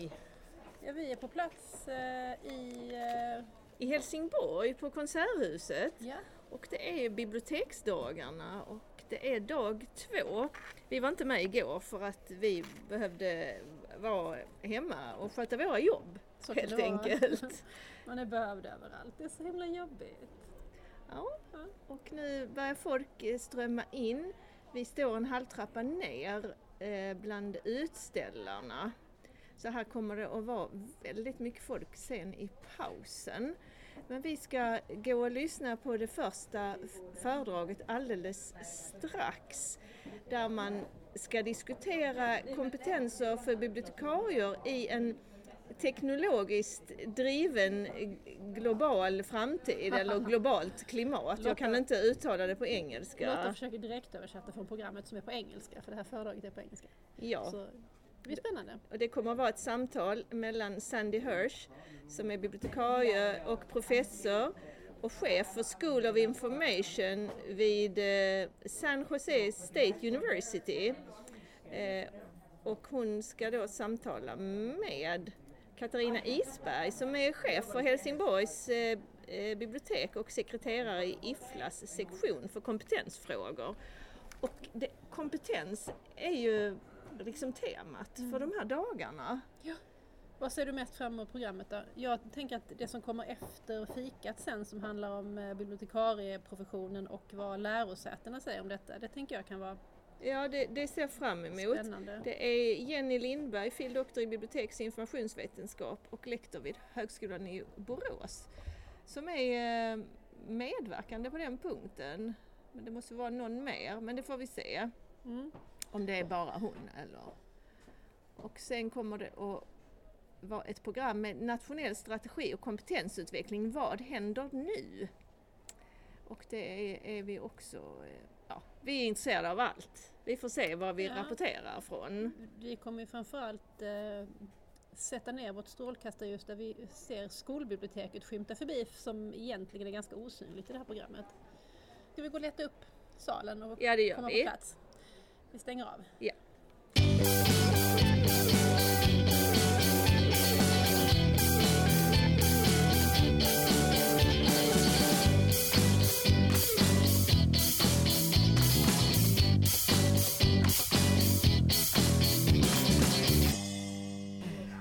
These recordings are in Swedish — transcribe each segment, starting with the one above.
vi? Ja, vi är på plats eh, i... Eh... I Helsingborg på Konserthuset. Ja. Och det är biblioteksdagarna och det är dag två. Vi var inte med igår för att vi behövde vara hemma och sköta våra jobb. Så helt enkelt. Man är behövd överallt. Det är så himla jobbigt. Ja, och nu börjar folk strömma in. Vi står en halvtrappa ner eh, bland utställarna. Så här kommer det att vara väldigt mycket folk sen i pausen. Men vi ska gå och lyssna på det första föredraget alldeles strax. Där man ska diskutera kompetenser för bibliotekarier i en teknologiskt driven global framtid eller globalt klimat. Jag kan inte uttala det på engelska. Lotta försöker direkt översätta från programmet som är på engelska för det här föredraget är på engelska. Ja. Så det blir spännande. Och det kommer att vara ett samtal mellan Sandy Hirsch som är bibliotekarie och professor och chef för School of Information vid eh, San Jose State University. Eh, och hon ska då samtala med Katarina Isberg som är chef för Helsingborgs eh, bibliotek och sekreterare i IFLAs sektion för kompetensfrågor. Och det, kompetens är ju liksom temat mm. för de här dagarna. Ja. Vad ser du mest fram emot programmet då? Jag tänker att det som kommer efter fikat sen som handlar om eh, bibliotekarieprofessionen och vad lärosätena säger om detta, det tänker jag kan vara Ja, det, det ser jag fram emot. Spännande. Det är Jenny Lindberg, fil. doktor i biblioteks och informationsvetenskap och lektor vid Högskolan i Borås, som är eh, medverkande på den punkten. Men det måste vara någon mer, men det får vi se. Mm. Om det är bara hon eller... Och sen kommer det att vara ett program med nationell strategi och kompetensutveckling. Vad händer nu? Och det är, är vi också... Eh, ja, vi är intresserade av allt. Vi får se vad vi ja. rapporterar från. Vi kommer framförallt eh, sätta ner vårt strålkastarljus där vi ser skolbiblioteket skymta förbi som egentligen är ganska osynligt i det här programmet. Ska vi gå och leta upp salen och ja, det gör komma vi. på plats? Vi stänger av. Ja.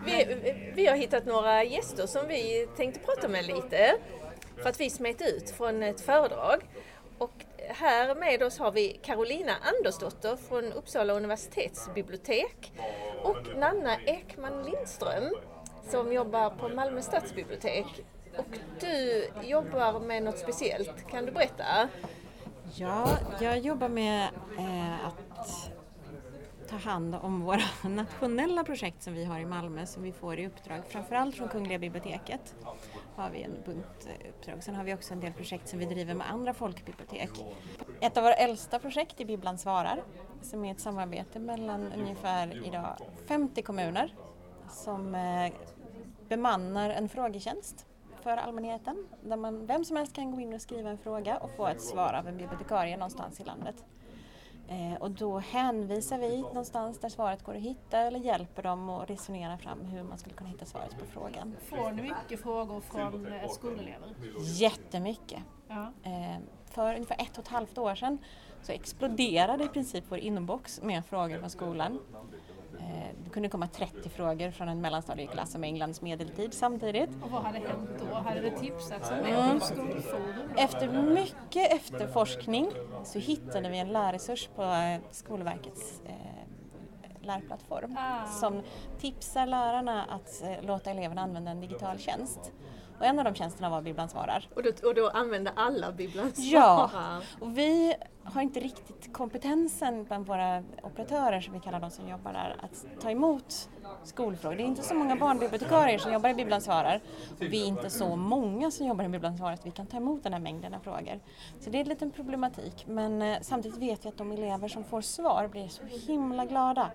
Vi, vi har hittat några gäster som vi tänkte prata med lite för att vi smet ut från ett föredrag. Och här med oss har vi Carolina Andersdotter från Uppsala universitetsbibliotek och Nanna Ekman Lindström som jobbar på Malmö stadsbibliotek. Och du jobbar med något speciellt, kan du berätta? Ja, jag jobbar med eh, att ta hand om våra nationella projekt som vi har i Malmö som vi får i uppdrag framförallt från Kungliga biblioteket har vi en bunt eh, uppdrag. Sen har vi också en del projekt som vi driver med andra folkbibliotek. Ett av våra äldsta projekt är Bibblan svarar som är ett samarbete mellan ungefär idag 50 kommuner som eh, bemannar en frågetjänst för allmänheten där man, vem som helst kan gå in och skriva en fråga och få ett svar av en bibliotekarie någonstans i landet. Eh, och då hänvisar vi någonstans där svaret går att hitta eller hjälper dem att resonera fram hur man skulle kunna hitta svaret på frågan. Får ni mycket frågor från eh, skolelever? Jättemycket. Ja. Eh, för ungefär ett och ett halvt år sedan så exploderade i princip vår inbox med frågor från skolan. Eh, det kunde komma 30 frågor från en mellanstadieklass om Englands medeltid samtidigt. Och vad hade hänt då? Hade det tipsats om mm. Efter mycket efterforskning så hittade vi en lärresurs på eh, Skolverkets eh, lärplattform ah. som tipsar lärarna att låta eleverna använda en digital tjänst. Och en av de tjänsterna var Bibblan svarar. Och då, och då använder alla Bibblan svarar? Ja, och vi har inte riktigt kompetensen bland våra operatörer, som vi kallar de som jobbar där, att ta emot skolfrågor. Det är inte så många barnbibliotekarier som jobbar i Bibblan svarar och vi är inte så många som jobbar i Bibblan svarar att vi kan ta emot den här mängden av frågor. Så det är en liten problematik men eh, samtidigt vet jag att de elever som får svar blir så himla glada.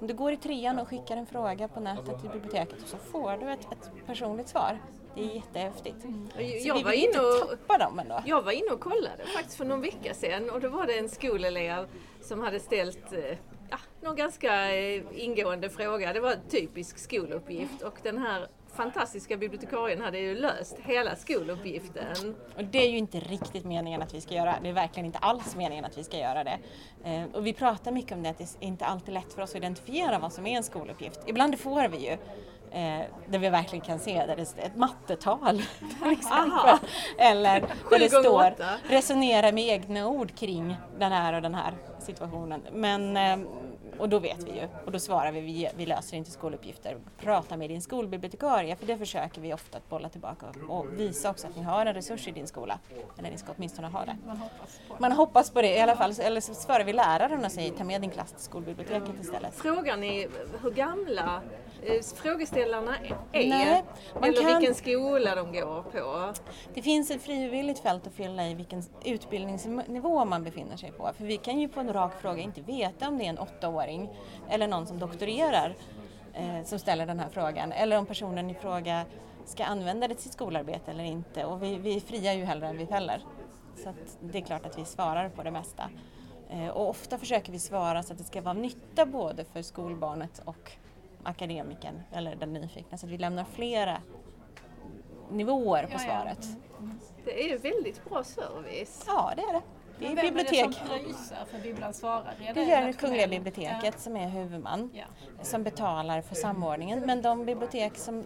Om du går i trean och skickar en fråga på nätet till biblioteket så får du ett, ett personligt svar det är jättehäftigt. Mm. Så jag vi vill inte och, tappa dem ändå. Jag var inne och kollade faktiskt för någon vecka sedan och då var det en skolelev som hade ställt eh, ja, någon ganska eh, ingående fråga. Det var en typisk skoluppgift och den här fantastiska bibliotekarien hade ju löst hela skoluppgiften. Och det är ju inte riktigt meningen att vi ska göra. Det är verkligen inte alls meningen att vi ska göra det. Eh, och vi pratar mycket om det, att det är inte alltid lätt för oss att identifiera vad som är en skoluppgift. Ibland får vi ju eh, där vi verkligen kan se där det står ett mattetal till exempel. Eller där det står resonera med egna ord kring den här och den här situationen. Men eh, och då vet vi ju och då svarar vi, vi, vi löser inte skoluppgifter. Prata med din skolbibliotekarie för det försöker vi ofta att bolla tillbaka och visa också att ni har en resurs i din skola. Eller ni ska åtminstone ha det. Man hoppas på det. Man hoppas på det i alla fall. Eller så svarar vi läraren och säger ta med din klass till skolbiblioteket istället. Frågar ni hur gamla frågeställarna är? Nej, eller kan... vilken skola de går på? Det finns ett frivilligt fält att fylla i vilken utbildningsnivå man befinner sig på. För vi kan ju på en rak fråga inte veta om det är en åttaåring eller någon som doktorerar eh, som ställer den här frågan. Eller om personen i fråga ska använda det till sitt skolarbete eller inte. Och vi, vi friar ju hellre än vi fäller. Så det är klart att vi svarar på det mesta. Eh, och ofta försöker vi svara så att det ska vara nytta både för skolbarnet och akademikern eller den nyfikna så att vi lämnar flera nivåer på ja, svaret. Ja. Det är väldigt bra service. Ja, det är det. Det är vem bibliotek. är det som pröjsar för Bibblan svarar? Det, det gör Kungliga biblioteket ja. som är huvudman som betalar för samordningen. Men de bibliotek som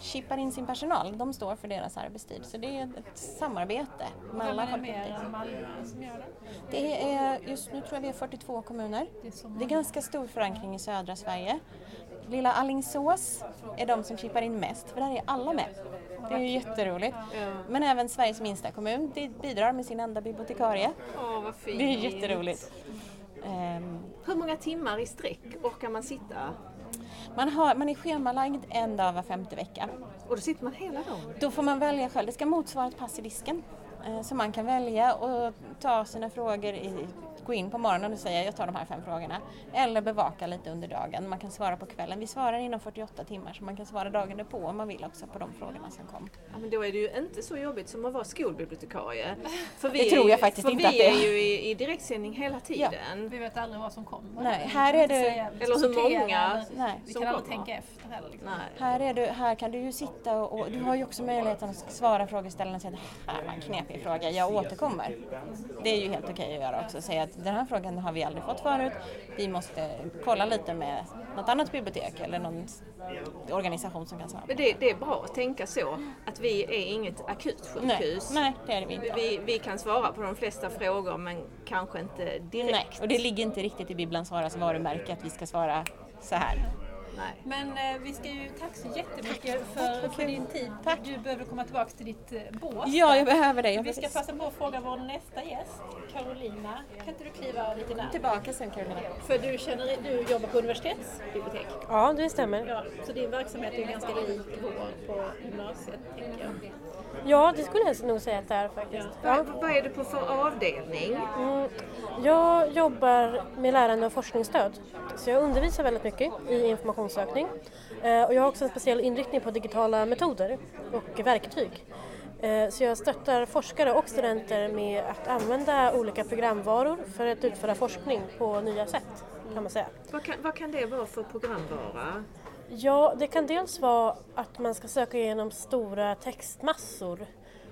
chippar in sin personal, de står för deras arbetstid. Så det är ett samarbete med alla folkbibliotek. Vem är Malmö som gör det? Det är, just nu tror jag vi är 42 kommuner. Det är, det är ganska stor förankring i södra Sverige. Lilla Allingsås är de som chippar in mest, för där är alla med. Det är ju jätteroligt. Men även Sveriges minsta kommun bidrar med sin enda bibliotekarie. Åh, vad fint. Det är jätteroligt. Um, Hur många timmar i sträck orkar man sitta? Man, har, man är schemalagd en dag var femte vecka. Och då sitter man hela dagen? Då får man välja själv. Det ska motsvara ett pass i disken. Eh, så man kan välja och ta sina frågor i gå in på morgonen och säga jag tar de här fem frågorna. Eller bevaka lite under dagen. Man kan svara på kvällen. Vi svarar inom 48 timmar så man kan svara dagen på om man vill också på de frågorna som kom. Ja, men då är det ju inte så jobbigt som att vara skolbibliotekarie. För vi, det tror jag faktiskt för inte vi är ju i, i direktsändning hela tiden. Ja. Vi vet aldrig vad som kommer. Nej, här är det... Eller hur många Nej. Vi kan aldrig tänka efter heller. Liksom. Här, är du, här kan du ju sitta och, och, du har ju också möjligheten att svara frågeställaren och säga att det här var en knepig fråga, jag återkommer. Det är ju helt okej okay att göra också, säga att den här frågan har vi aldrig fått förut. Vi måste kolla lite med något annat bibliotek eller någon organisation som kan svara. Men det, det är bra att tänka så, att vi är inget akutsjukhus. Nej, nej det är vi inte. Vi, vi kan svara på de flesta frågor men kanske inte direkt. Nej, och det ligger inte riktigt i Bibelns Svaras varumärke att vi ska svara så här. Nej. Men eh, vi ska ju, tack så jättemycket för, för din tid. Tack. Du behöver komma tillbaka till ditt eh, bås. Ja, jag behöver det. Jag vi ska passa på att fråga vår nästa gäst, Carolina. Kan inte du kliva lite närmare? Tillbaka sen Carolina. För du, känner, du jobbar på universitetsbibliotek? Ja, det stämmer. Ja, så din verksamhet är ganska lik vår på gymnasiet, tänker jag. Ja, det skulle jag nog säga att det är faktiskt. Ja. Ja. Vad är det på för avdelning? Mm, jag jobbar med lärande och forskningsstöd. Så jag undervisar väldigt mycket i informationssökning. Eh, och jag har också en speciell inriktning på digitala metoder och verktyg. Eh, så jag stöttar forskare och studenter med att använda olika programvaror för att utföra forskning på nya sätt. kan man säga. Vad kan, vad kan det vara för programvara? Ja, det kan dels vara att man ska söka igenom stora textmassor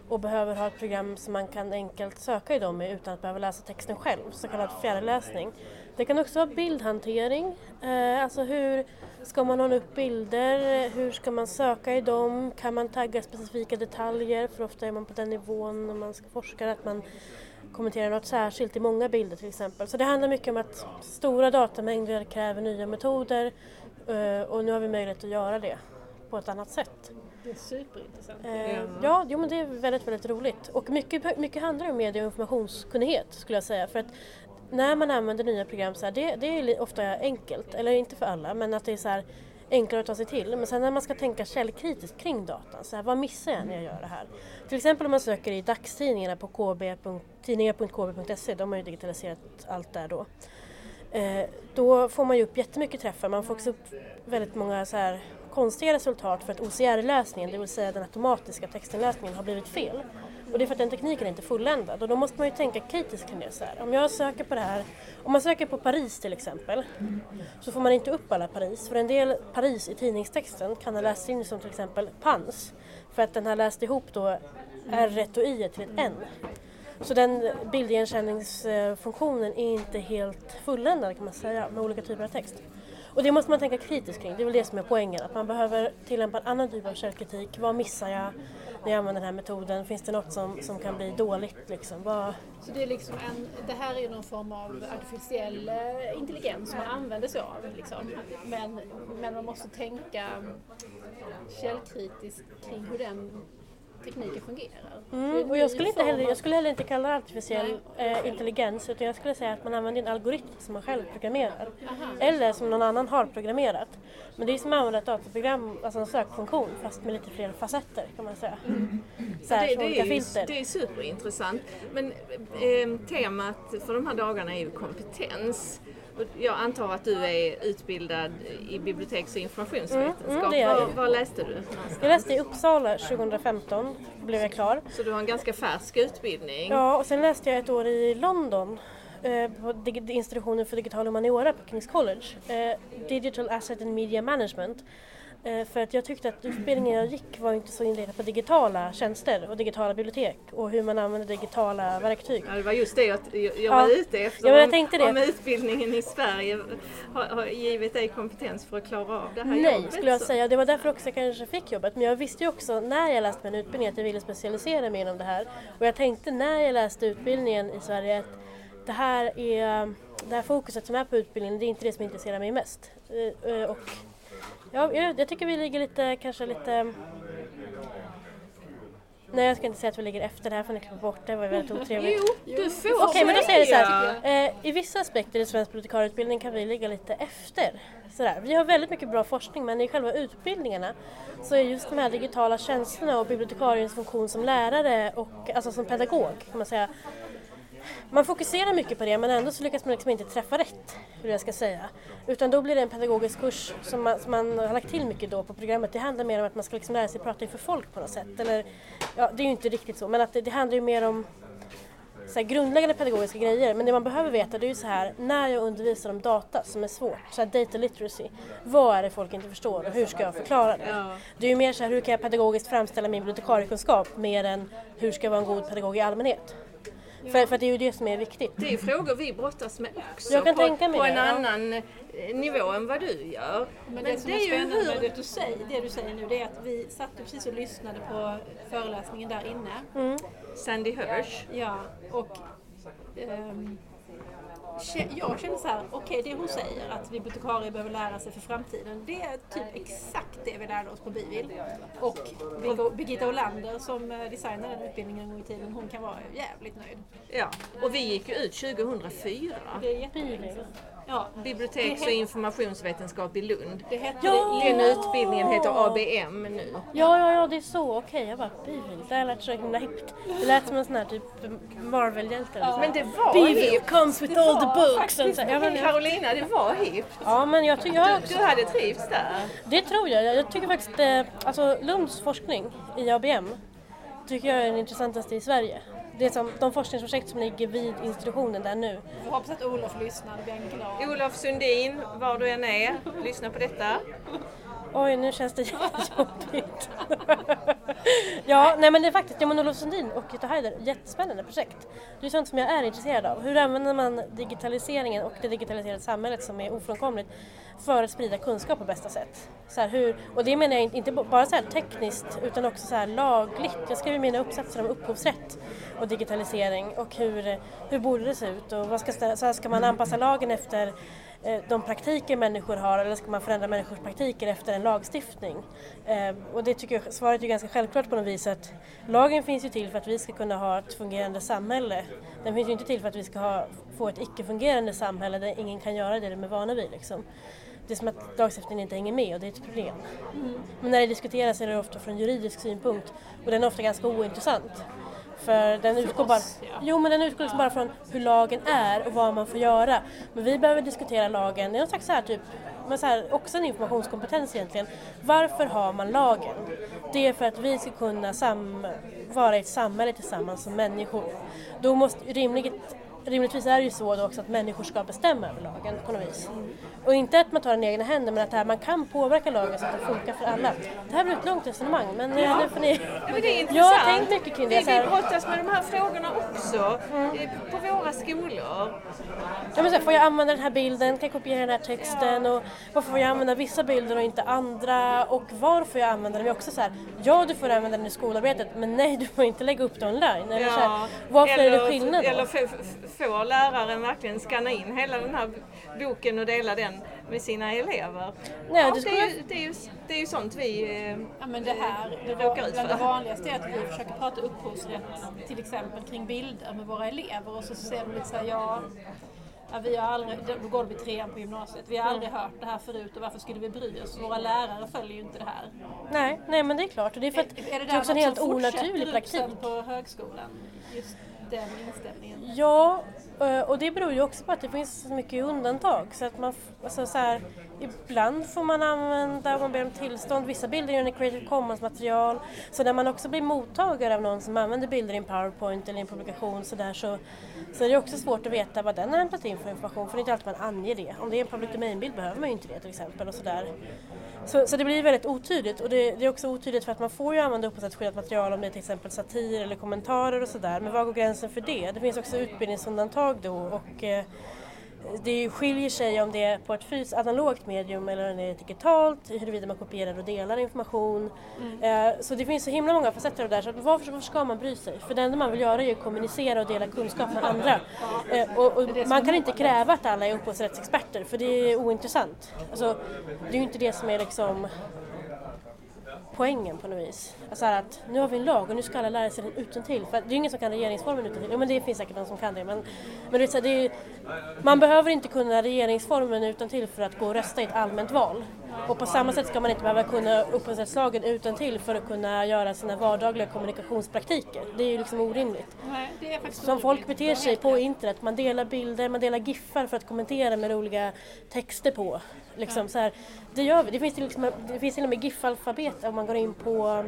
och behöver ha ett program som man kan enkelt söka i dem med utan att behöva läsa texten själv, så kallad fjärrläsning. Det kan också vara bildhantering, eh, alltså hur ska man ordna upp bilder, hur ska man söka i dem, kan man tagga specifika detaljer, för ofta är man på den nivån när man ska forska att man kommenterar något särskilt i många bilder till exempel. Så det handlar mycket om att stora datamängder kräver nya metoder Eh, och nu har vi möjlighet att göra det på ett annat sätt. Det är superintressant. Eh, ja, jo, men det är väldigt, väldigt roligt. Och mycket, mycket handlar om medie och informationskunnighet skulle jag säga. För att när man använder nya program så här, det, det är ofta enkelt, eller inte för alla, men att det är så här, enklare att ta sig till. Men sen när man ska tänka källkritiskt kring datan, så här, vad missar jag när jag gör det här? Till exempel om man söker i dagstidningarna på tidningar.kb.se, de har ju digitaliserat allt där då. Eh, då får man ju upp jättemycket träffar, man får också upp väldigt många så här konstiga resultat för att OCR-läsningen, det vill säga den automatiska textinläsningen, har blivit fel. Och det är för att den tekniken är inte fulländad och då måste man ju tänka kritiskt kring det. Så här. Om jag söker på det här, om man söker på Paris till exempel så får man inte upp alla Paris. För en del Paris i tidningstexten kan ha lästs in som till exempel pans för att den har läst ihop då R och I till ett N. Så den bildigenkänningsfunktionen är inte helt fulländad kan man säga med olika typer av text. Och det måste man tänka kritiskt kring, det är väl det som är poängen. Att man behöver tillämpa en annan typ av källkritik. Vad missar jag när jag använder den här metoden? Finns det något som, som kan bli dåligt? Liksom? Vad... Så det, är liksom en, det här är någon form av artificiell eh, intelligens som man använder sig av. Liksom. Men, men man måste tänka källkritiskt kring hur den tekniken fungerar. Mm, och jag skulle, inte heller, jag skulle heller inte kalla det artificiell eh, intelligens utan jag skulle säga att man använder en algoritm som man själv programmerar. Eller som någon annan har programmerat. Men det är som att använda ett dataprogram, alltså en sökfunktion fast med lite fler facetter kan man säga. Så här, det, det, olika är ju, filter. det är superintressant. Men eh, temat för de här dagarna är ju kompetens. Och Jag antar att du är utbildad i biblioteks och informationsvetenskap. Mm, mm, det är jag. var, var läste du någonstans? Jag läste i Uppsala 2015, då blev jag klar. Så du har en ganska färsk utbildning. Ja, och sen läste jag ett år i London eh, på institutionen för digital humaniora på Kings College. Eh, Digital Asset and Media Management. Eh, för att jag tyckte att utbildningen jag gick var inte så inriktad på digitala tjänster och digitala bibliotek och hur man använder digitala verktyg. Ja, det var just det jag, jag jag Ja. var ute efter. Ja, jag om, tänkte det. om utbildningen i Sverige har, har givit dig kompetens för att klara av det här Nej, jobbet. skulle jag så- säga. Det var därför också jag kanske fick jobbet. Men jag visste ju också när jag läste min utbildning att jag ville specialisera mig inom det här. Och jag tänkte när jag läste utbildningen i Sverige att det här är det här fokuset som är på utbildningen, det är inte det som intresserar mig mest. Eh, eh, Och ja, jag, jag tycker vi ligger lite, kanske lite Nej jag ska inte säga att vi ligger efter det här får ni klippa bort, det var ju väldigt otrevligt. Jo, du får Okej men då säger jag så här. Eh, I vissa aspekter i svensk bibliotekarieutbildning kan vi ligga lite efter. Sådär. Vi har väldigt mycket bra forskning men i själva utbildningarna så är just de här digitala tjänsterna och bibliotekariens funktion som lärare och alltså som pedagog kan man säga. Man fokuserar mycket på det men ändå så lyckas man liksom inte träffa rätt, hur jag ska säga. Utan då blir det en pedagogisk kurs som man, som man har lagt till mycket då på programmet. Det handlar mer om att man ska liksom lära sig prata inför folk på något sätt. Eller, ja, det är ju inte riktigt så, men att det, det handlar ju mer om så grundläggande pedagogiska grejer. Men det man behöver veta det är ju så här, när jag undervisar om data som är svårt, så här data literacy, vad är det folk inte förstår och hur ska jag förklara det? Ja. Det är ju mer så här, hur kan jag pedagogiskt framställa min bibliotekariekunskap mer än hur ska jag vara en god pedagog i allmänhet? För, för att det är ju det som är viktigt. Det är frågor vi brottas med också Jag kan på, tänka mig på det, en ja. annan eh, nivå än vad du gör. Men det som är spännande med det du, säger, det du säger nu det är att vi satt ju precis och lyssnade på föreläsningen där inne. Mm. Sandy Hirsch. Ja, och kä- jag känner så här, okej det hon säger att bibliotekarier behöver lära sig för framtiden, det är typ exakt det vi lärde oss på Bivil. Och Birg- Birgitta Olander som eh, designade den utbildningen en gång i tiden, hon kan vara jävligt nöjd. Ja, och vi gick ju ut 2004. Det är jättekul. Ja, Biblioteks och informationsvetenskap i Lund. det hette Ja! det Den utbildningen heter ABM nu. Ja, ja, ja, det är så. Okej, jag bara Bivil, det här lät så himla hippt. Det lät som en sån här typ Marvel-hjälte. eller så. Men det var Bivil hippt. comes with all the books. Och så, ja, men, ja. Carolina, det var hippt. ja, men jag tycker jag Du, du hade trivts där. Det tror jag. Jag tycker faktiskt eh, alltså Lunds forskning i ABM tycker jag är den intressantaste i Sverige. Det som de forskningsprojekt som ligger vid institutionen där nu. Jag hoppas att Olof lyssnar, då blir glad. Olof Sundin, var du än är, lyssna på detta. Oj, nu känns det jobbigt. ja, nej men det är faktiskt, ja men Olof Sundin och Jutta Heider, jättespännande projekt. Det är sånt som jag är intresserad av. Hur använder man digitaliseringen och det digitaliserade samhället som är ofrånkomligt för att sprida kunskap på bästa sätt? Så här, hur, och det menar jag inte- bara så här tekniskt utan också så här lagligt. Jag skriver mina uppsatser om upphovsrätt och digitalisering och hur, hur borde det se ut och vad ska, så här, ska man anpassa lagen efter eh, de praktiker människor har eller ska man förändra människors praktiker efter en lagstiftning? Eh, och det tycker jag, svaret är ganska självklart på något vis att lagen finns ju till för att vi ska kunna ha ett fungerande samhälle. Den finns ju inte till för att vi ska ha, få ett icke-fungerande samhälle där ingen kan göra det de är vana vid. Liksom. Det är som att lagstiftningen inte hänger med och det är ett problem. Men när det diskuteras är det ofta från juridisk synpunkt och den är ofta ganska ointressant. För den utgår bara, oss, ja. jo, men den utgår liksom bara från hur lagen är och vad man får göra. Men vi behöver diskutera lagen, det är någon slags så här typ men så här, också en informationskompetens egentligen. Varför har man lagen? Det är för att vi ska kunna sam, vara i ett samhälle tillsammans som människor. Då måste rimligt rimligtvis är det ju så då också att människor ska bestämma över lagen på något vis. Och inte att man tar den i egna händer men att här, man kan påverka lagen så att den funkar för alla. Det här blir ett långt resonemang men ja. nu får ni... Ja, men det är intressant. Jag har tänkt mycket kring det. Vi, vi brottas med de här frågorna också mm. på våra skolor. Ja, men så här, får jag använda den här bilden, kan jag kopiera den här texten och varför får jag använda vissa bilder och inte andra och var får jag använda dem? Jag också så här, ja du får använda den i skolarbetet men nej du får inte lägga upp det online. Eller Ja. så här, varför eller, är det skillnad då? Eller få, få läraren verkligen skanna in hela den här boken och dela den med sina elever. Nej, ja, det det, skulle- är ju, det, är ju, det är ju sånt vi eh, Ja men det här, det råkar ut för. det vanligaste är att vi försöker prata upphovsrätt till exempel kring bilder med våra elever och så ser de lite såhär, ja, ja vi har aldrig, då går de i trean på gymnasiet, vi har aldrig hört det här förut och varför skulle vi bry oss? Våra lärare följer ju inte det här. Nej, nej men det är klart och det är för att är, är det det är också en helt onaturlig praktik. på högskolan? Just den inställningen. Ja, eh, och det beror ju också på att det finns så mycket undantag. Så att man, alltså så här, ibland får man använda, man ber om tillstånd, vissa bilder är i Creative Commons material. Så när man också blir mottagare av någon som använder bilder i en PowerPoint eller i en publikation så, där, så, så är det också svårt att veta vad den har hämtat in för information för det är inte alltid man anger det. Om det är en public domain-bild behöver man ju inte det till exempel. Och så, där. Så, så det blir väldigt otydligt och det, det är också otydligt för att man får ju använda upphovsrättsskyddat material om det är till exempel satir eller kommentarer och sådär. Men var går gränsen för det? Det finns också utbildningsundantag då och eh, det skiljer sig om det är på ett fysiskt analogt medium eller om det är digitalt, huruvida man kopierar och delar information. Eh, så det finns så himla många facetter av det där, så att varför, varför ska man bry sig? För det enda man vill göra är att kommunicera och dela kunskap med andra. Eh, och, och man kan inte kräva att alla är upphovsrättsexperter, för det är ointressant. Alltså, det är ju inte det som är liksom poängen på något vis. Alltså att nu har vi en lag och nu ska alla lära sig den utan till. För det är ju ingen som kan regeringsformen utan till. Jo, men det finns säkert någon som kan det. Men, men det är det är, ju- man behöver inte kunna regeringsformen utan till för att gå och rösta i ett allmänt val. Och på samma sätt ska man inte behöva kunna upphovsrättslagen utan till för att kunna göra sina vardagliga kommunikationspraktiker. Det är ju liksom orimligt. Nej, Som folk beter sig på internet. Man delar bilder, man delar giffar för att kommentera med roliga texter på. Liksom, så här, det gör vi. Det finns, till liksom, det finns till och med GIF-alfabet om man går in på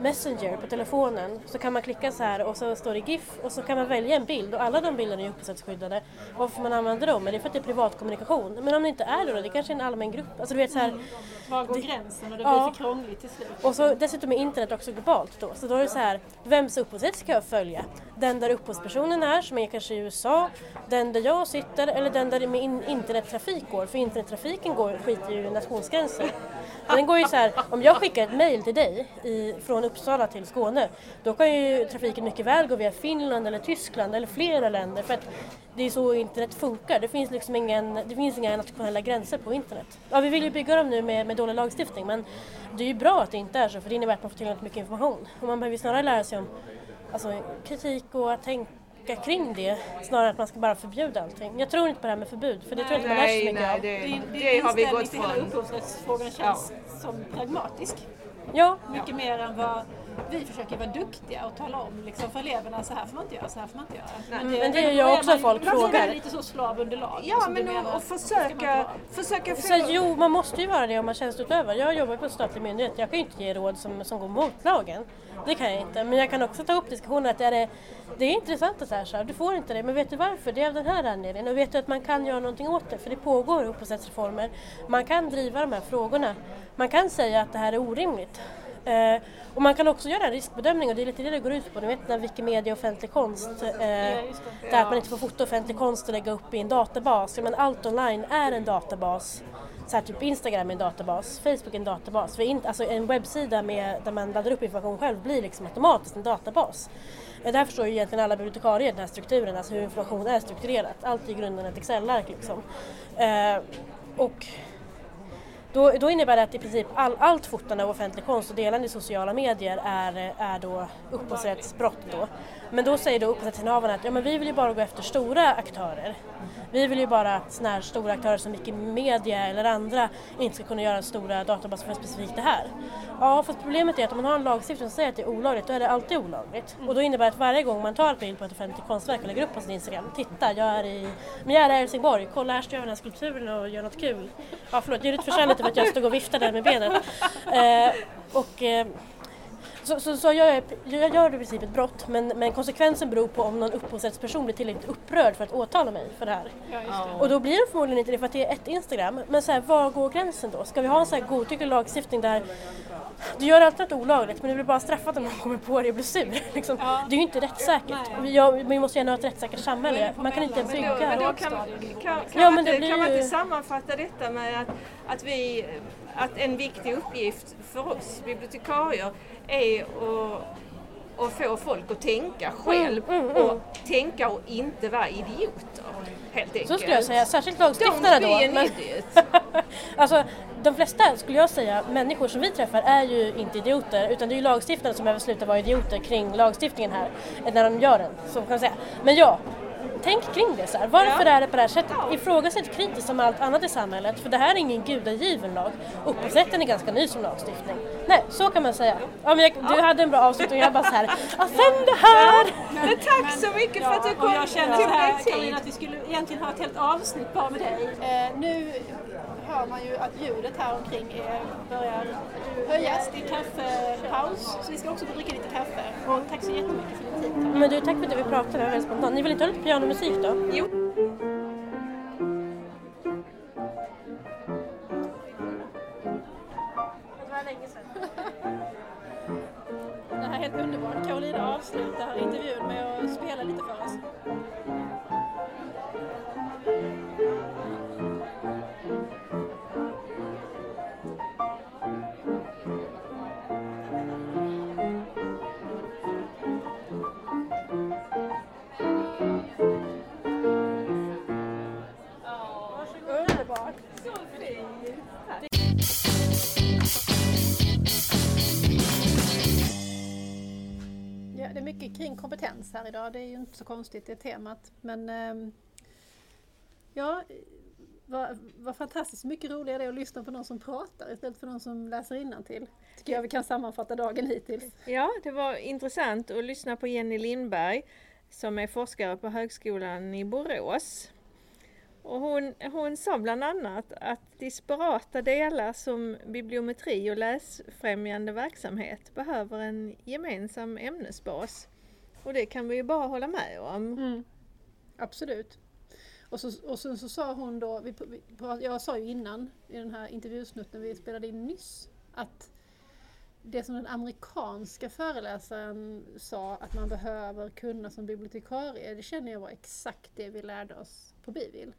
Messenger på telefonen så kan man klicka så här och så står det GIF och så kan man välja en bild och alla de bilderna är upphovsrättsskyddade. Varför man använder dem? Men det är för att det är privatkommunikation. Men om det inte är det då? Det kanske är en allmän grupp. Alltså du vet så här, Var går det- gränsen och det Ja. blir för krångligt till slut? och så dessutom är internet också globalt då. Så då är det så här, vems upphovsrätt ska jag följa? Den där upphovspersonen är, som är kanske i USA, den där jag sitter eller den där min in- internettrafik går. För internettrafiken går, skiter ju i nationsgränser. Den går ju så här, om jag skickar ett mail till dig i, från Uppsala till Skåne, då kan ju trafiken mycket väl gå via Finland eller Tyskland eller flera länder. För att det är så internet funkar. Det finns liksom ingen, det finns inga nationella gränser på internet. Ja, vi vill ju bygga dem nu med, med dålig lagstiftning men det är ju bra att det inte är så för det innebär att man får tillgång till mycket information. Och man behöver ju snarare lära sig om alltså, kritik och att tänka kring det snarare än att man ska bara förbjuda allting. Jag tror inte på det här med förbud för det tror jag inte man lär sig så mycket nej, av. det, Din, din det har vi inställning gått till hela från. upphovsrättsfrågan känns som pragmatisk. Ja, Mycket mer än vad vi försöker vara duktiga och tala om liksom, för eleverna. Så här får man inte göra, så här får man inte göra. Mm, men det gör jag är också man- folk är man frågar. lite så slav under lag. Ja, du men menar. och, försöka, försöka få... Så jo, man måste ju vara det om man tjänsteutövar. Jag jobbar på en statlig myndighet. Jag kan ju inte ge råd som, som går mot lagen. Det kan jag inte. Men jag kan också ta upp diskussioner att är det, det är intressant att säga så här, du får inte det. Men vet du varför? Det är av den här anledningen. Och vet du att man kan göra någonting åt det? För det pågår upphovsrättsreformer. Man kan driva de här frågorna. Man kan säga att det här är orimligt. Eh, och man kan också göra en riskbedömning och det är lite det det går ut på. Ni vet när Wikimedia offentlig konst, eh, där att man inte får fota offentlig konst och lägga upp i en databas. Ja, men allt online är en databas. Så här, typ Instagram är en databas, Facebook är en databas. För in, alltså en webbsida med, där man laddar upp information själv blir liksom automatiskt en databas. Eh, Där förstår ju egentligen alla bibliotekarier den här strukturen, alltså hur information är strukturerat. Allt är i grunden ett Excel-ark liksom. Eh, och då, då innebär det att i princip all, allt fotande av offentlig konst och delande i sociala medier är, är då upphovsrättsbrott. Då. Men då säger då upphovsrättsinnehavarna att ja, men vi vill ju bara gå efter stora aktörer. Vi vill ju bara att såna här stora aktörer som Wikimedia eller andra inte ska kunna göra stora databaser för specifikt det här. Ja, för problemet är att om man har en lagstiftning som säger att det är olagligt, då är det alltid olagligt. Och då innebär det att varje gång man tar ett bild på ett offentligt konstverk och lägger upp på sin Instagram, titta, jag är i, men jag är i Helsingborg, kolla här står jag med den här skulpturen och gör något kul. Ja, förlåt, Judith försvann lite för att jag stod och viftade med benet. Eh, och, eh, så, så, så jag, jag gör det i princip ett brott men, men konsekvensen beror på om någon upphovsrättsperson blir tillräckligt upprörd för att åtala mig för det här. Ja, Och då blir det förmodligen inte det för att det är ett Instagram. Men så här, var går gränsen då? Ska vi ha en så här godtycklig lagstiftning där du gör alltid något olagligt men du blir bara straffad om någon kommer på dig och blir sur. Liksom. Det är ju inte rättssäkert. Vi, ja, vi måste gärna ha ett rättssäkert samhälle. Man kan inte bygga... Men då kan, kan, kan, Ja, man men inte, kan man ju- inte sammanfatta detta med att, att, vi, att en viktig uppgift för oss bibliotekarier är att, att få folk att tänka själv Mm, mm, mm. och tänka och inte vara idioter. Helt enkelt. Så skulle jag säga, särskilt Don't lagstiftare be då. an Men, idiot. alltså, de flesta, skulle jag säga, människor som vi träffar är ju inte idioter utan det är ju lagstiftare som behöver sluta vara idioter kring lagstiftningen här när de gör den. Så kan man säga. Men ja, tänk kring det så här. Varför Ja. är det på det här sättet? Ifrågasätt kritiskt som allt annat i samhället för det här är ingen gudagiven lag. Upphovsrätten är ganska ny som lagstiftning. Nej, så kan man säga. Ja, men jag, du hade en bra avslutning och jag bara så här, ja sen det här! Men tack så mycket för att du kom Och jag känner till så här, mig tid. Karolina, att vi skulle egentligen ha ett helt avsnitt bara med dig. Eh, nu hör man ju att ljudet här omkring är, börjar höjas. Det är kaffepaus, så vi ska också få dricka lite kaffe. Och tack så jättemycket för din tid. Men du, tack för att vi pratade, det var väldigt spontant. Ni vill inte ha lite pianomusik då? Jo. Det var länge sedan. Det här är helt underbart. Karolina avslutar intervjun med att spela lite för mycket kring kompetens här idag. Det är ju inte så konstigt, det temat. Men ehm, ja, vad, vad fantastiskt mycket roligare det är att lyssna på någon som pratar istället för någon som läser till. Tycker jag vi kan sammanfatta dagen hittills. Ja, det var intressant att lyssna på Jenny Lindberg som är forskare på Högskolan i Borås. Och hon, hon sa bland annat att disparata delar som bibliometri och läsfrämjande verksamhet behöver en gemensam ämnesbas. Och det kan vi ju bara hålla med om. Mm. Absolut. Och så, och så, så sa hon då, vi, vi, jag sa ju innan i den här intervjusnutten vi spelade in nyss, att det som den amerikanska föreläsaren sa att man behöver kunna som bibliotekarie, det känner jag var exakt det vi lärde oss på Bivil.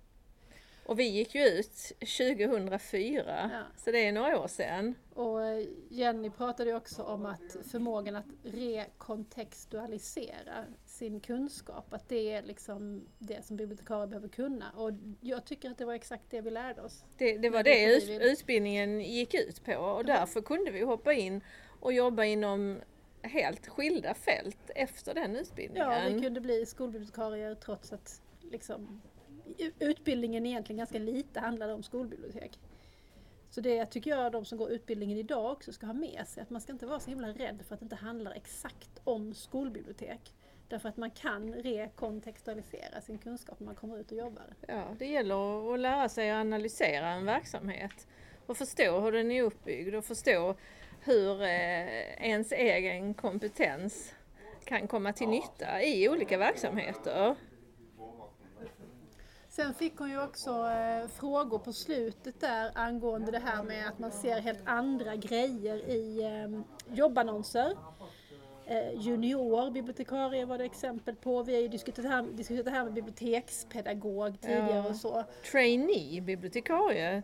Och vi gick ju ut 2004, Ja. så det är några år sedan. Och eh, Jenny pratade också om att förmågan att rekontextualisera sin kunskap, att det är liksom det som bibliotekarier behöver kunna. Och jag tycker att det var exakt det vi lärde oss. Det, det var det det vi utbildningen gick ut på och därför kunde vi hoppa in och jobba inom helt skilda fält efter den utbildningen. Ja, vi kunde bli skolbibliotekarier trots att liksom, utbildningen egentligen ganska lite handlade om skolbibliotek. Så det tycker jag de som går utbildningen idag också ska ha med sig, att man ska inte vara så himla rädd för att det inte handlar exakt om skolbibliotek. Därför att man kan rekontextualisera sin kunskap när man kommer ut och jobbar. Ja, det gäller att lära sig att analysera en verksamhet och förstå hur den är uppbyggd och förstå hur eh, ens egen kompetens kan komma till nytta i olika verksamheter. Sen fick hon ju också eh, frågor på slutet där angående det här med att man ser helt andra grejer i eh, jobbannonser. Eh, junior bibliotekarie var det exempel på. Vi har ju diskuterat det här, diskuterat det här med bibliotekspedagog tidigare Ja. och så. Trainee bibliotekarie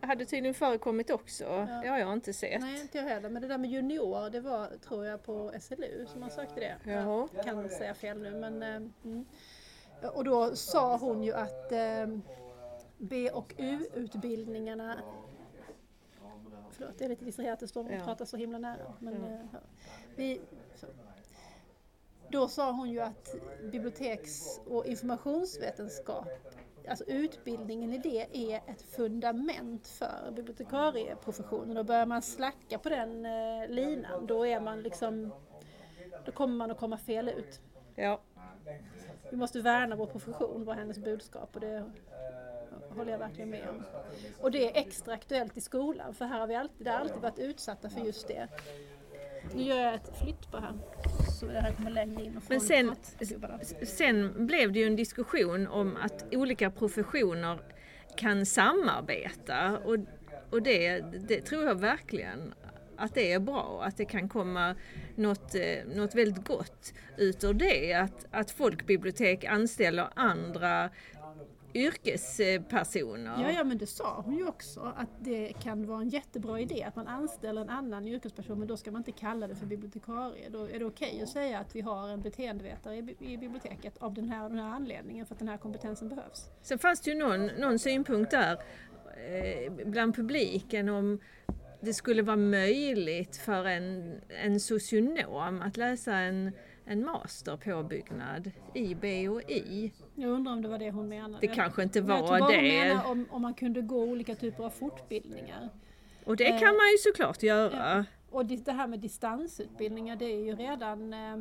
hade tydligen förekommit också. Det har jag inte sett. Nej, inte jag heller. Men det där med junior, det var tror jag på SLU som man sökte det. Jaha. Jag kan säga fel nu men... eh, Mm. Och då sa hon ju att eh, B och U-utbildningarna förlåt, jag är lite distraherad att det står och Ja. pratar så himla nära. Men, Ja. eh, ja. Vi, så. Då sa hon ju att biblioteks och informationsvetenskap, alltså utbildningen i det är ett fundament för bibliotekarieprofessionen. Och börjar man slacka på den eh, linan då är man liksom, då kommer man att komma fel ut. Ja. Vi måste värna vår profession var hennes budskap och det håller jag verkligen med om. Och det är extra aktuellt i skolan för här har vi alltid, har alltid varit utsatta för just det. Nu gör jag ett flytt på här så det här kommer längre in och Men sen-. Sen blev det ju en diskussion om att olika professioner kan samarbeta och, och det, det tror jag verkligen att det är bra, att det kan komma något, eh, något väldigt gott ut ur det. Att, att folkbibliotek anställer andra yrkespersoner. Ja, ja, men det sa hon ju också att det kan vara en jättebra idé att man anställer en annan yrkesperson men då ska man inte kalla det för bibliotekarie. Då är det okej att säga att vi har en beteendevetare i, bi- i biblioteket av den här den här anledningen för att den här kompetensen behövs. Sen fanns det ju någon, någon synpunkt där eh, bland publiken om det skulle vara möjligt för en, en socionom att läsa en, en masterpåbyggnad i BOI. Jag undrar om det var det hon menade. Det kanske inte Men jag tror var bara hon det. menar om, om man kunde gå olika typer av fortbildningar. Och det Eh, kan man ju såklart göra. Och det här med distansutbildningar det är ju redan eh,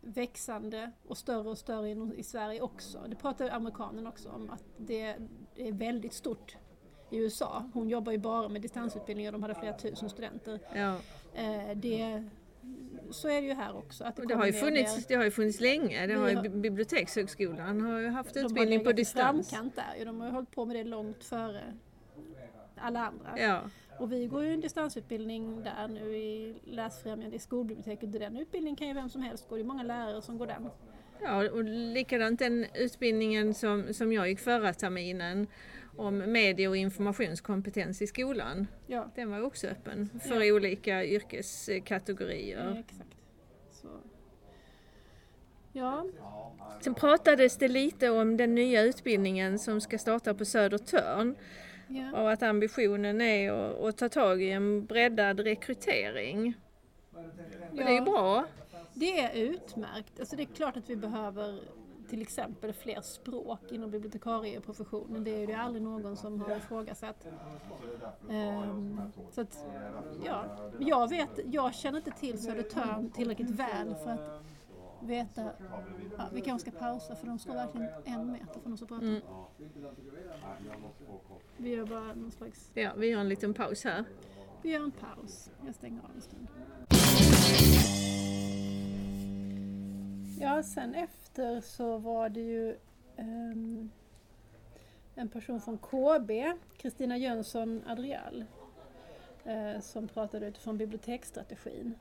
växande och större och större i Sverige också. Det pratar amerikanen också om att det är väldigt stort i USA. Hon jobbar ju bara med distansutbildningar, de hade flera tusen studenter. Ja. Eh, det, så är det ju här också. Att det, det, har ju funnits, det har ju funnits länge. Det har ju har- Bi- Bibliotekshögskolan har ju haft de har utbildning på distans. framkant där. ju. De har ju hållit på med det långt före alla andra. Ja. Och vi går ju en distansutbildning där nu i läsfrämjande i skolbiblioteket. Den utbildningen kan ju vem som helst gå. Det är många lärare som går den. Ja, och likadant den utbildningen som, som jag gick förra terminen om medie och informationskompetens i skolan. Ja, Den var också öppen för Ja. olika yrkeskategorier. exakt. Så. Ja, Sen pratades det lite om den nya utbildningen som ska starta på Södertörn ja. och att ambitionen är att, att ta tag i en breddad rekrytering. Och det är ju Ja. bra. Det är utmärkt. Alltså det är klart att vi behöver till exempel fler språk inom bibliotekarieprofessionen. Det är ju det aldrig någon som har ifrågasatt. Ehm, så att, ja, jag vet, jag känner inte till Södertörn tillräckligt väl för att veta. Ja, vi kanske ska pausa för de står verkligen en meter från oss och pratar. Mm. Vi gör bara någon slags, Ja, vi gör en liten paus här. vi gör en paus. Jag stänger av en stund. Ja, sen efter så var det ju um, en person från KB, Kristina Jönsson Adrial, uh, som pratade utifrån biblioteksstrategin.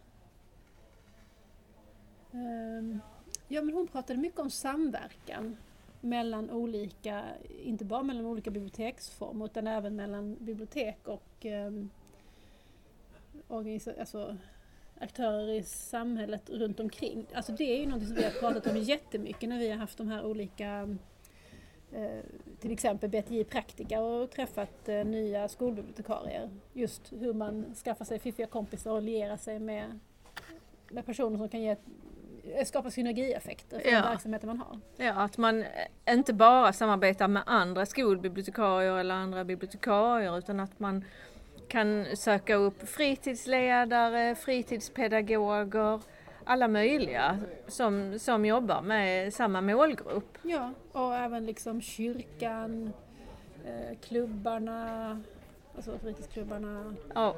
Um, ja, men hon pratade mycket om samverkan mellan olika, inte bara mellan olika biblioteksformer utan även mellan bibliotek och um, organisa- alltså, aktörer i samhället runt omkring. Alltså det är ju något som vi har pratat om jättemycket när vi har haft de här olika eh, till exempel BTI Praktika och träffat eh, nya skolbibliotekarier. Just hur man skaffar sig fiffiga kompisar och lierar sig med, med personer som kan ge, eh, skapa synergieffekter för Ja. den verksamheten man har. Ja, att man inte bara samarbetar med andra skolbibliotekarier eller andra bibliotekarier utan att man kan söka upp fritidsledare, fritidspedagoger, alla möjliga som, som jobbar med samma målgrupp. Ja, och även liksom kyrkan, eh, klubbarna, alltså fritidsklubbarna, Ja,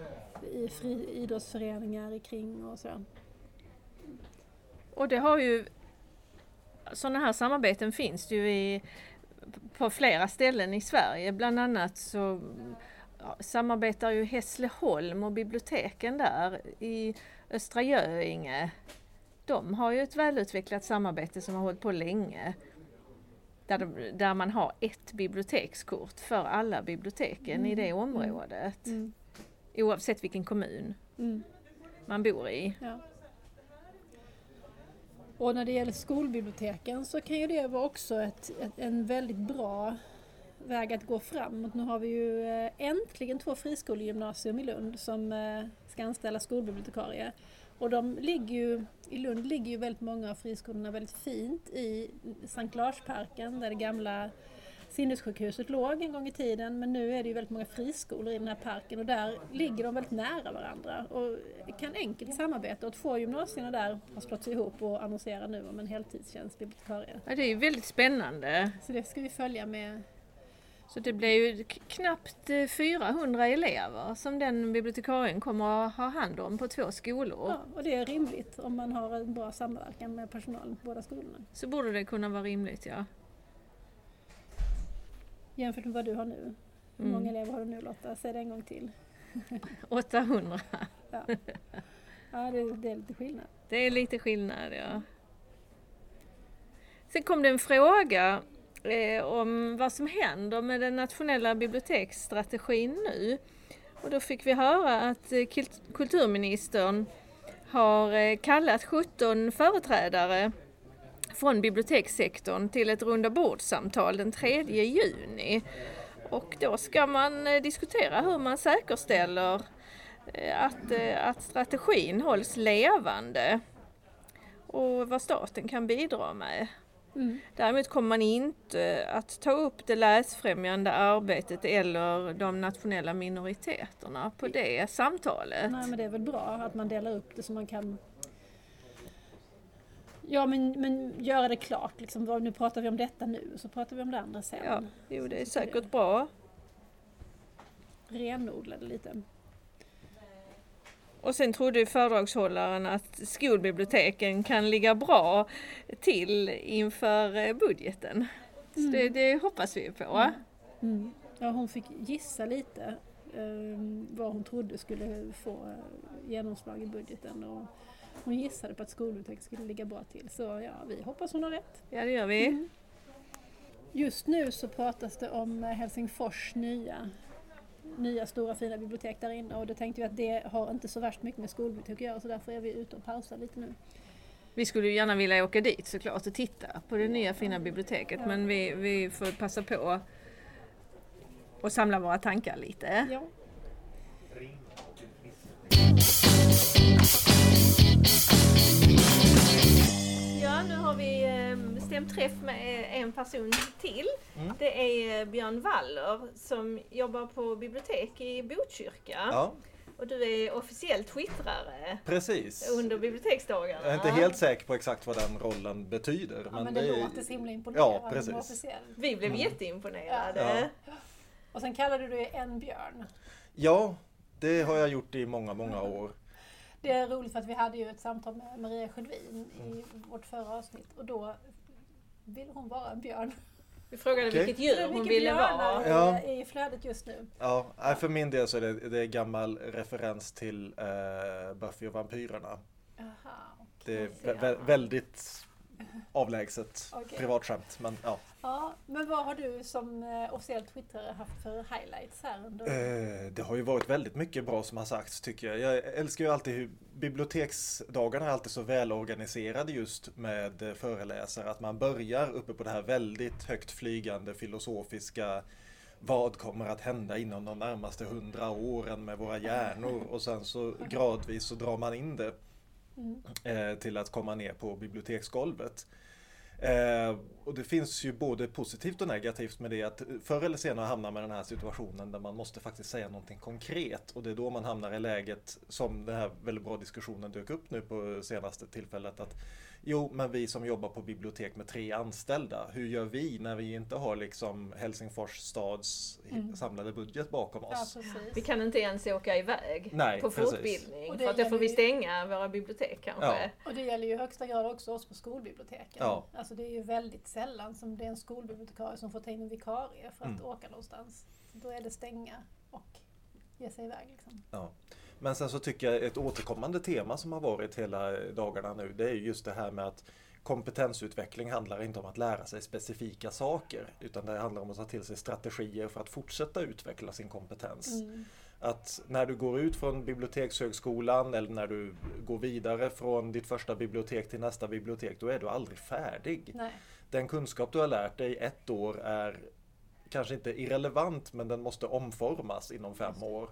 i fri, idrottsföreningar i kring och så. och det har ju sådana här samarbeten finns ju i, på flera ställen i Sverige. Bland annat så samarbetar ju Hässleholm och biblioteken där i Östra Göinge. De har ju ett välutvecklat samarbete som har hållit på länge. Där, de, där man har ett bibliotekskort för alla biblioteken i det området. Mm. Oavsett vilken kommun Mm. man bor i. Ja. Och när det gäller skolbiblioteken så kan ju det vara också ett, ett, en väldigt bra väg att gå framåt. Nu har vi ju eh, äntligen två friskolegymnasium i Lund som eh, ska anställa skolbibliotekarie. Och de ligger ju, i Lund ligger ju väldigt många av friskolorna väldigt fint i Sankt Larsparken där det gamla sinnessjukhuset låg en gång i tiden men nu är det ju väldigt många friskolor i den här parken och där ligger de väldigt nära varandra och kan enkelt samarbeta och två gymnasierna där har slått sig ihop och annonserar nu om en heltidstjänst bibliotekarie. Ja, det är ju väldigt spännande. Så det ska vi följa med Så det blir ju knappt eh, 400 elever som den bibliotekarien kommer att ha hand om på två skolor. Ja, och det är rimligt om man har en bra samverkan med personalen på båda skolorna. Så borde det kunna vara rimligt ja. Jämfört med vad du har nu. Hur Mm. många elever har du nu Lotta? Säg det en gång till. 800. Ja, ja det, det är lite skillnad. Det är lite skillnad ja. Sen kom det en fråga eh, om vad som händer med den nationella biblioteksstrategin nu. Och då fick vi höra att eh, kulturministern har eh, kallat 17 företrädare från bibliotekssektorn till ett rundabordssamtal den 3 juni. Och då ska man eh, diskutera hur man säkerställer eh, att, eh, att strategin hålls levande och vad staten kan bidra med. Mm. Däremot kommer man inte att ta upp det läsfrämjande arbetet eller de nationella minoriteterna på det samtalet. Nej men det är väl bra att man delar upp det så man kan Ja men, men göra det klart liksom. Nu pratar vi om detta nu så pratar vi om det andra sen. Ja, jo, det är säkert bra. Renodla det lite. Och sen trodde föredragshållaren att skolbiblioteken kan ligga bra till inför eh, budgeten. Så det, det hoppas vi på. Mm. Ja, hon fick gissa lite eh, vad hon trodde skulle få eh, genomslag i budgeten. Och hon gissade på att skolbiblioteket skulle ligga bra till. Så ja, vi hoppas hon har rätt. Ja, det gör vi. Just nu så pratas det om Helsingfors nya, nya stora fina bibliotek där inne och då tänkte vi att det har inte så värst mycket med skolbibliotek att göra så därför är vi ute och pausar lite nu. Vi skulle ju gärna vilja åka dit såklart och titta på det nya fina biblioteket men vi, vi får passa på och samla våra tankar lite. Ja. Ja, nu har vi bestämt träff med eh, en person till. Mm. Det är eh, Björn Waller som jobbar på bibliotek i Botkyrka. Ja, Och du är officiell twittrare precis. under biblioteksdagarna. Jag är inte helt säker på exakt vad den rollen betyder. Ja, men, men det det är... låter så himla imponerande. Ja, precis. Vi blev Mm. jätteimponerade. Ja. Och sen kallade du dig en björn. Ja, det har jag gjort i många, många år. Det är roligt för att vi hade ju ett samtal med Maria Sjödin i vårt förra avsnitt och då ville hon vara en björn. Vi frågade Okej. vilket Så det är djur hon ville vara. Ja. i flödet just nu. Ja, för min del så är det, det är gammal referens till eh, Buffy och vampyrerna. Jaha, Det är vä- väldigt avlägset Okej. privatskämt. Men, ja. Ja, men vad har du som eh, officiell twittrare haft för highlights här under? Eh, det har ju varit väldigt mycket bra som har sagts tycker jag. Jag älskar ju alltid hur biblioteksdagarna är alltid så välorganiserade just med eh, föreläsare. Att man börjar uppe på det här väldigt högt flygande filosofiska vad kommer att hända inom de närmaste hundra åren med våra hjärnor och sen så gradvis så drar man in det Mm. eh, till att komma ner på biblioteksgolvet. Eh, och det finns ju både positivt och negativt med det att förr eller senare hamnar man i den här situationen där man måste faktiskt säga någonting konkret och det är då man hamnar i läget som den här väldigt bra diskussionen dök upp nu på senaste tillfället att jo, men vi som jobbar på bibliotek med tre anställda, hur gör vi när vi inte har liksom Helsingfors stads Mm. samlade budget bakom Ja, oss? precis. Vi kan inte ens åka iväg Nej, på precis. fortbildning för att då får vi ju- stänga våra bibliotek kanske. Ja. Och det gäller ju i högsta grad också oss på skolbiblioteken. Ja. Alltså det är ju väldigt sällan som det är en skolbibliotekarie som får ta in en vikarie för att Mm. åka någonstans. Då är det stänga och ge sig iväg. Liksom. Ja. Men sen så tycker jag ett återkommande tema som har varit hela dagarna nu det är ju just det här med att kompetensutveckling handlar inte om att lära sig specifika saker utan det handlar om att ta till sig strategier för att fortsätta utveckla sin kompetens. Mm. Att när du går ut från bibliotekshögskolan eller när du går vidare från ditt första bibliotek till nästa bibliotek då är du aldrig färdig. Nej. Den kunskap du har lärt dig ett år är kanske inte irrelevant men den måste omformas inom fem år.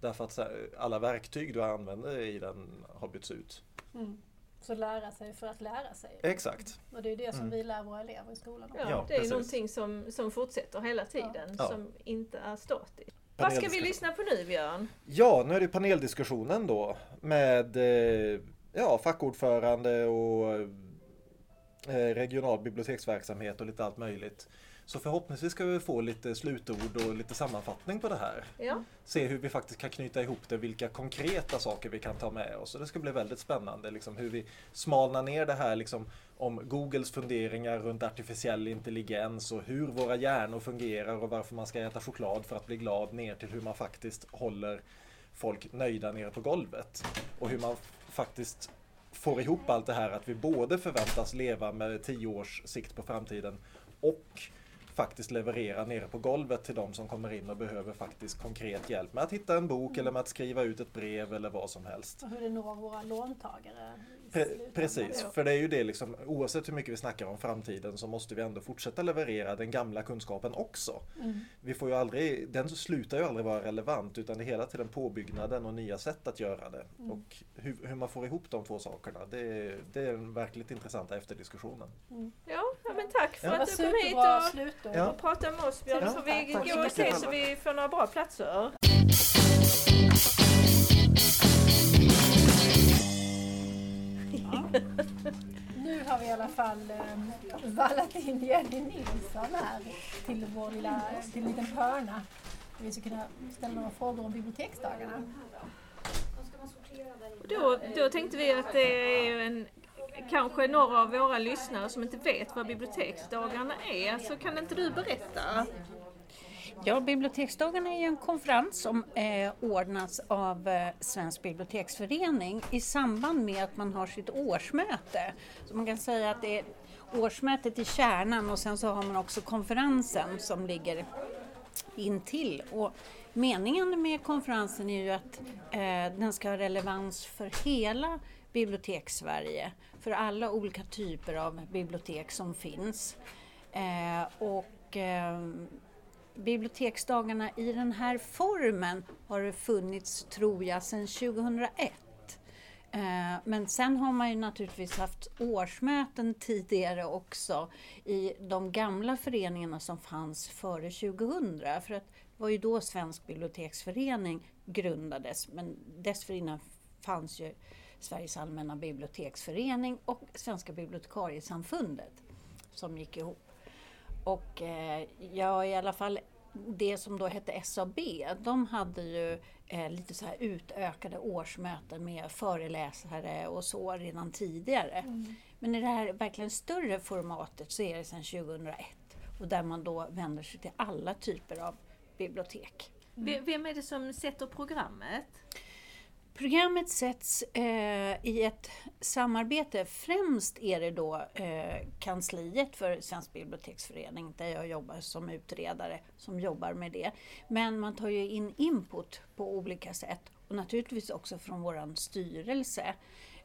Därför att alla verktyg du använder i den har bytts ut. Mm. Så lära sig för att lära sig. Exakt. Och det är det som mm. vi lär våra elever i skolan. Ja, ja det är precis. någonting som, som fortsätter hela tiden, ja. som inte är statiskt. Vad ska vi lyssna på nu Björn? Ja, nu är det paneldiskussionen då med eh, ja, fackordförande och regional biblioteksverksamhet och lite allt möjligt. Så förhoppningsvis ska vi få lite slutord och lite sammanfattning på det här. Ja. Se hur vi faktiskt kan knyta ihop det, vilka konkreta saker vi kan ta med oss. Och det ska bli väldigt spännande liksom, hur vi smalnar ner det här liksom, om Googles funderingar runt artificiell intelligens och hur våra hjärnor fungerar och varför man ska äta choklad för att bli glad ner till hur man faktiskt håller folk nöjda nere på golvet. Och hur man faktiskt får ihop allt det här att vi både förväntas leva med tio års sikt på framtiden och faktiskt leverera nere på golvet till de som kommer in och behöver faktiskt konkret hjälp med att hitta en bok mm. eller med att skriva ut ett brev eller vad som helst. Och hur det når våra låntagare. Pre precis, för det är ju det liksom oavsett hur mycket vi snackar om framtiden så måste vi ändå fortsätta leverera den gamla kunskapen också. Mm. Vi får ju aldrig, den slutar ju aldrig vara relevant utan det är hela tiden påbyggnaden och nya sätt att göra det. Mm. Och hur, hur, man får ihop de två sakerna det, det är den verkligt intressanta efterdiskussionen. Mm. Ja, ja, men tack för ja. att du kom hit och, ja. och pratade med oss Björn. Ja. Så vi går och se så vi får några bra platser. nu har vi i alla fall um, vallat in Jenny Nilsson här till vår lilla, till en liten hörna. Vi ska kunna ställa några frågor om biblioteksdagarna. Då, då tänkte vi att det är en, kanske några av våra lyssnare som inte vet vad biblioteksdagarna är. Så kan inte du berätta? Ja, Biblioteksdagarna är ju en konferens som eh, ordnas av eh, Svensk biblioteksförening i samband med att man har sitt årsmöte. Så man kan säga att det är årsmötet i kärnan och sen så har man också konferensen som ligger intill. Och meningen med konferensen är ju att eh, den ska ha relevans för hela bibliotekssverige, för alla olika typer av bibliotek som finns. Eh, och eh, biblioteksdagarna i den här formen har det funnits, tror jag, sedan 2001. Eh, men sen har man ju naturligtvis haft årsmöten tidigare också i de gamla föreningarna som fanns före 2000. För att det var ju då Svensk biblioteksförening grundades, men dessförinnan fanns ju Sveriges allmänna biblioteksförening och Svenska bibliotekariesamfundet som gick ihop. Och eh, ja, i alla fall det som då hette SAB, de hade ju eh, lite så här utökade årsmöten med föreläsare och så redan tidigare. Mm. Men i det här verkligen större formatet så är det sedan 2001 och där man då vänder sig till alla typer av bibliotek. Mm. Vem är det som sätter programmet? Programmet sätts eh, i ett samarbete. Främst är det då eh, kansliet för Svensk biblioteksförening där jag jobbar som utredare som jobbar med det. Men man tar ju in input på olika sätt och naturligtvis också från vår styrelse.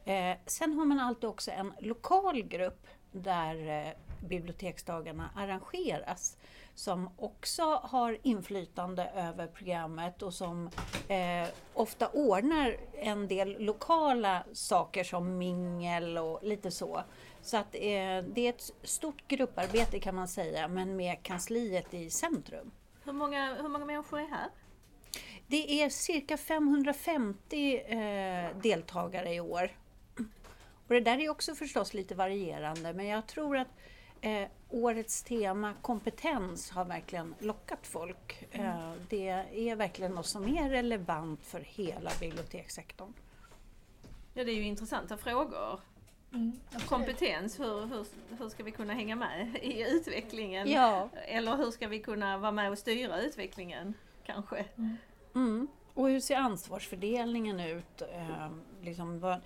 Eh, sen har man alltid också en lokal grupp där eh, biblioteksdagarna arrangeras som också har inflytande över programmet och som eh, ofta ordnar en del lokala saker som mingel och lite så. Så att, eh, det är ett stort grupparbete kan man säga, men med kansliet i centrum. Hur många, hur många människor är här? Det är cirka 550 eh, deltagare i år. Och det där är också förstås lite varierande, men jag tror att Eh, årets tema kompetens har verkligen lockat folk. Mm. Eh, det är verkligen något som är relevant för hela bibliotekssektorn. Ja, det är ju intressanta frågor. Mm, kompetens, hur, hur, hur ska vi kunna hänga med i utvecklingen? Ja. Eller hur ska vi kunna vara med och styra utvecklingen kanske? Mm. Mm. Och hur ser ansvarsfördelningen ut? Eh, liksom,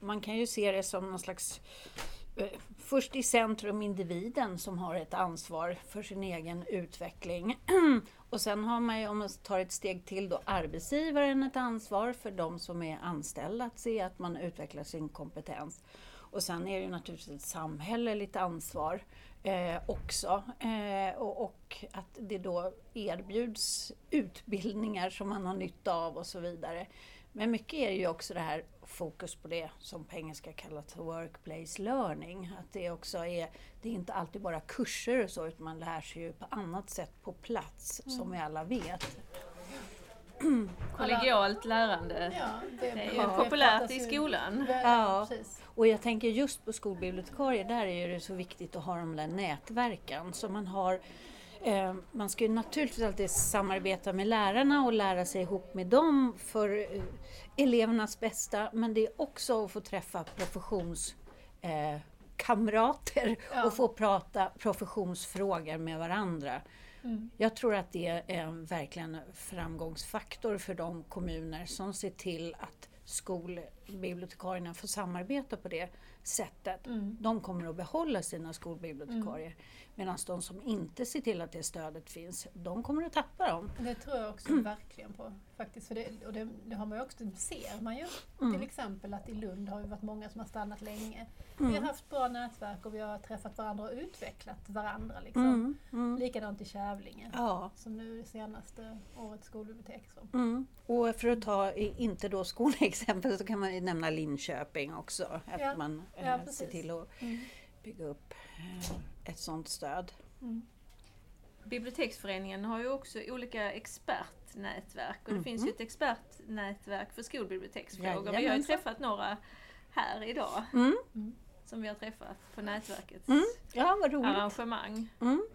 man kan ju se det som någon slags Eh, Eh, först i centrum individen som har ett ansvar för sin egen utveckling. Och sen har man ju, om man tar ett steg till då, arbetsgivaren ett ansvar för de som är anställda att se att man utvecklar sin kompetens. Och sen är det ju naturligtvis ett samhälleligt ansvar eh, också. Eh, och, och, att det då erbjuds utbildningar som man har nytta av och så vidare. Men mycket är ju också det här fokus på det som på engelska kallas workplace learning. Att det också är, det är inte alltid bara kurser och så utan man lär sig ju på annat sätt på plats Mm. som vi alla vet. Kollegialt lärande. Ja, Det är ju det populärt i skolan. Ja. Precis. Och jag tänker just på skolbibliotekarier, där är det så viktigt att ha de där nätverken. Så man har man ska ju naturligtvis alltid samarbeta med lärarna och lära sig ihop med dem för eh, elevernas bästa. Men det är också att få träffa professions eh, Ja. och få prata professionsfrågor med varandra. Mm. Jag tror att det är en verkligen framgångsfaktor för de kommuner som ser till att skolbibliotekarierna får samarbeta på det sättet. Mm. De kommer att behålla sina skolbibliotekarier. Medan de som inte ser till att det stödet finns, de kommer att tappa dem. Det tror jag också verkligen på. Faktiskt, för det, och det, det har man ju också, ser man ju. Mm. Till exempel att i Lund har det varit många som har stannat länge. Vi Mm. har haft bra nätverk och vi har träffat varandra och utvecklat varandra. Liksom. Mm, mm. Likadant i Kävlinge. Ja. Som nu det senaste årets skolbibliotek. Mm. Och för att ta, inte då skolexempel, så kan man ju nämna Linköping också. Att Ja. man eh, Ja, ser till att Mm. bygga upp eh, ett sådant stöd. Mm. Biblioteksföreningen har ju också olika expertnätverk och det Mhm. finns ju ett expertnätverk för skolbiblioteksfrågor. Vi har ju träffat några här idag Mm. som vi har träffat på nätverkets Mm. Ja, vad roligt. arrangemang. Mm.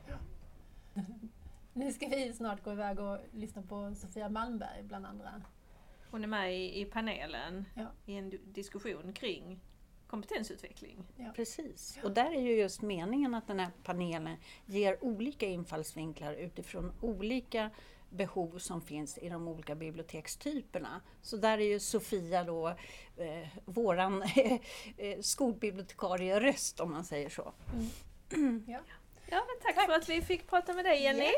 Nu ska vi snart gå iväg och lyssna på Sofia Malmberg bland andra. Hon är med i, i panelen Ja. i en diskussion kring kompetensutveckling. Precis. Och där är ju just meningen att den här panelen ger olika infallsvinklar utifrån olika behov som finns i de olika bibliotekstyperna. Så där är ju Sofia då eh, våran eh, skolbibliotekarieröst om man säger så. Ja. Ja, men tack, för att vi fick prata med dig Jenny.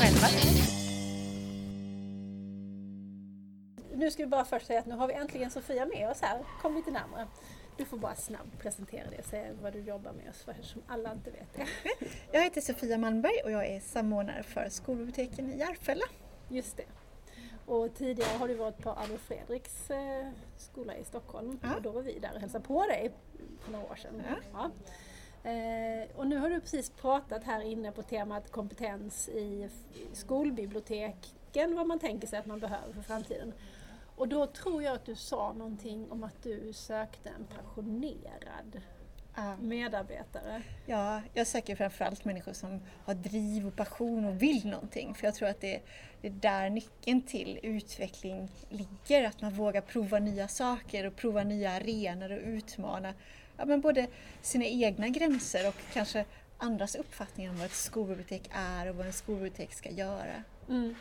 Själva. Nu ska vi bara först säga att nu har vi äntligen Sofia med oss här. Kom lite närmare. Du får bara snabbt presentera dig och säga vad du jobbar med oss, eftersom alla inte vet det. Jag heter Sofia Malmberg och jag är samordnare för skolbiblioteken i Järfälla. Just det. Och tidigare har du varit på Adolf Fredriks eh, skola i Stockholm Ja. och då var vi där och hälsade på dig för några år sedan. Ja. Eh, och nu har du precis pratat här inne på temat kompetens i skolbiblioteken, vad man tänker sig att man behöver för framtiden. Och då tror jag att du sa någonting om att du sökte en passionerad Ja, medarbetare. ja, jag söker framförallt människor som har driv och passion och vill någonting. För jag tror att det, det är där nyckeln till utveckling ligger. Att man vågar prova nya saker och prova nya arenor och utmana ja, men både sina egna gränser och kanske andras uppfattningar om vad ett skolbibliotek är och vad en skolbibliotek ska göra. Mm.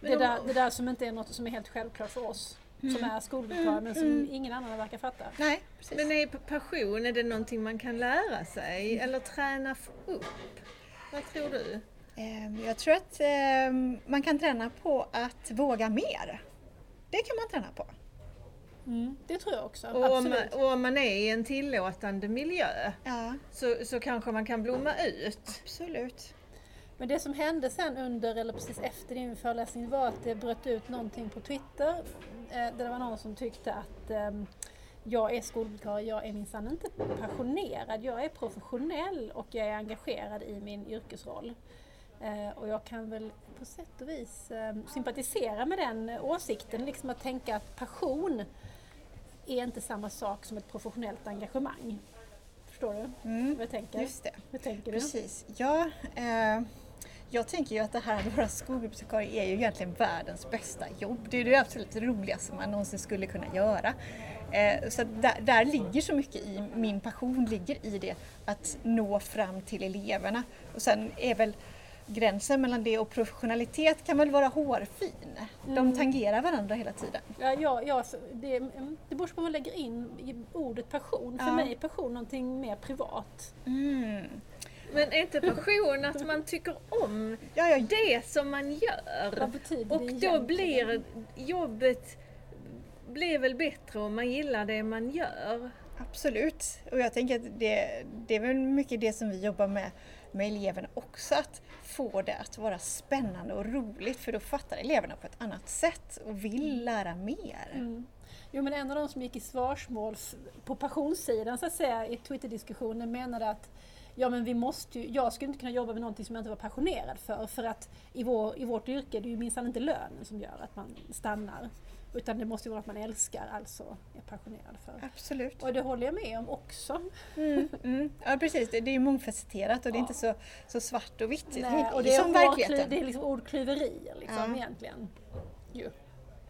Det, där, det där som inte är något som är helt självklart för oss som är skolbibliotekarier men som ingen annan verkar fatta. Nej, precis. Men är passion, är det någonting man kan lära sig eller träna upp? Vad tror du? Ehm, Jag tror att ehm, man kan träna på att våga mer. Det kan man träna på. Mm, det tror jag också. Och om, Absolut. och om man är i en tillåtande miljö Ja, så, så kanske man kan blomma ut. absolut. Men det som hände sen under eller precis efter din föreläsning var att det bröt ut någonting på Twitter. Eh, där det var någon som tyckte att ehm, jag är skolbibliotekarie, jag är minsann inte passionerad, jag är professionell och jag är engagerad i min yrkesroll. Eh, och jag kan väl på sätt och vis eh, sympatisera med den åsikten, liksom att tänka att passion är inte samma sak som ett professionellt engagemang. Förstår du Mm, vad jag tänker? just det. Hur tänker du? Precis. Ja, eh, jag tänker ju att det här att vara skolbibliotekarie är ju egentligen världens bästa jobb. Det är det absolut roligaste man någonsin skulle kunna göra. Eh, så där, där ligger så mycket i, min passion ligger i det att nå fram till eleverna. Och sen är väl gränsen mellan det och professionalitet kan väl vara hårfin. De Mm. tangerar varandra hela tiden. Ja, ja, ja, det, det beror på hur man lägger in i ordet passion. För Ja. mig är passion någonting mer privat. Mm. Men är inte passion att man tycker om Ja, ja, det som man gör? Vad betyder Och det då egentligen? blir jobbet blir väl bättre om man gillar det man gör? Absolut. Och jag tänker att det, det är väl mycket det som vi jobbar med med eleverna också, att få det att vara spännande och roligt för då fattar eleverna på ett annat sätt och vill lära mer. Mm. Jo men en av de som gick i svarsmål på passionssidan så att säga i Twitter-diskussionen menade att ja men vi måste ju, jag skulle inte kunna jobba med någonting som jag inte var passionerad för för att i, vår, i vårt yrke är det ju minsann inte lönen som gör att man stannar. Utan det måste ju vara att man älskar, alltså är passionerad för. Absolut. Och det håller jag med om också. Mm, mm. Ja precis, det, det är ju mångfacetterat och det är inte så, så svart och vitt Nej, och det är, som verkligheten. Det är liksom ordklyverier liksom, Ja. egentligen. Ju.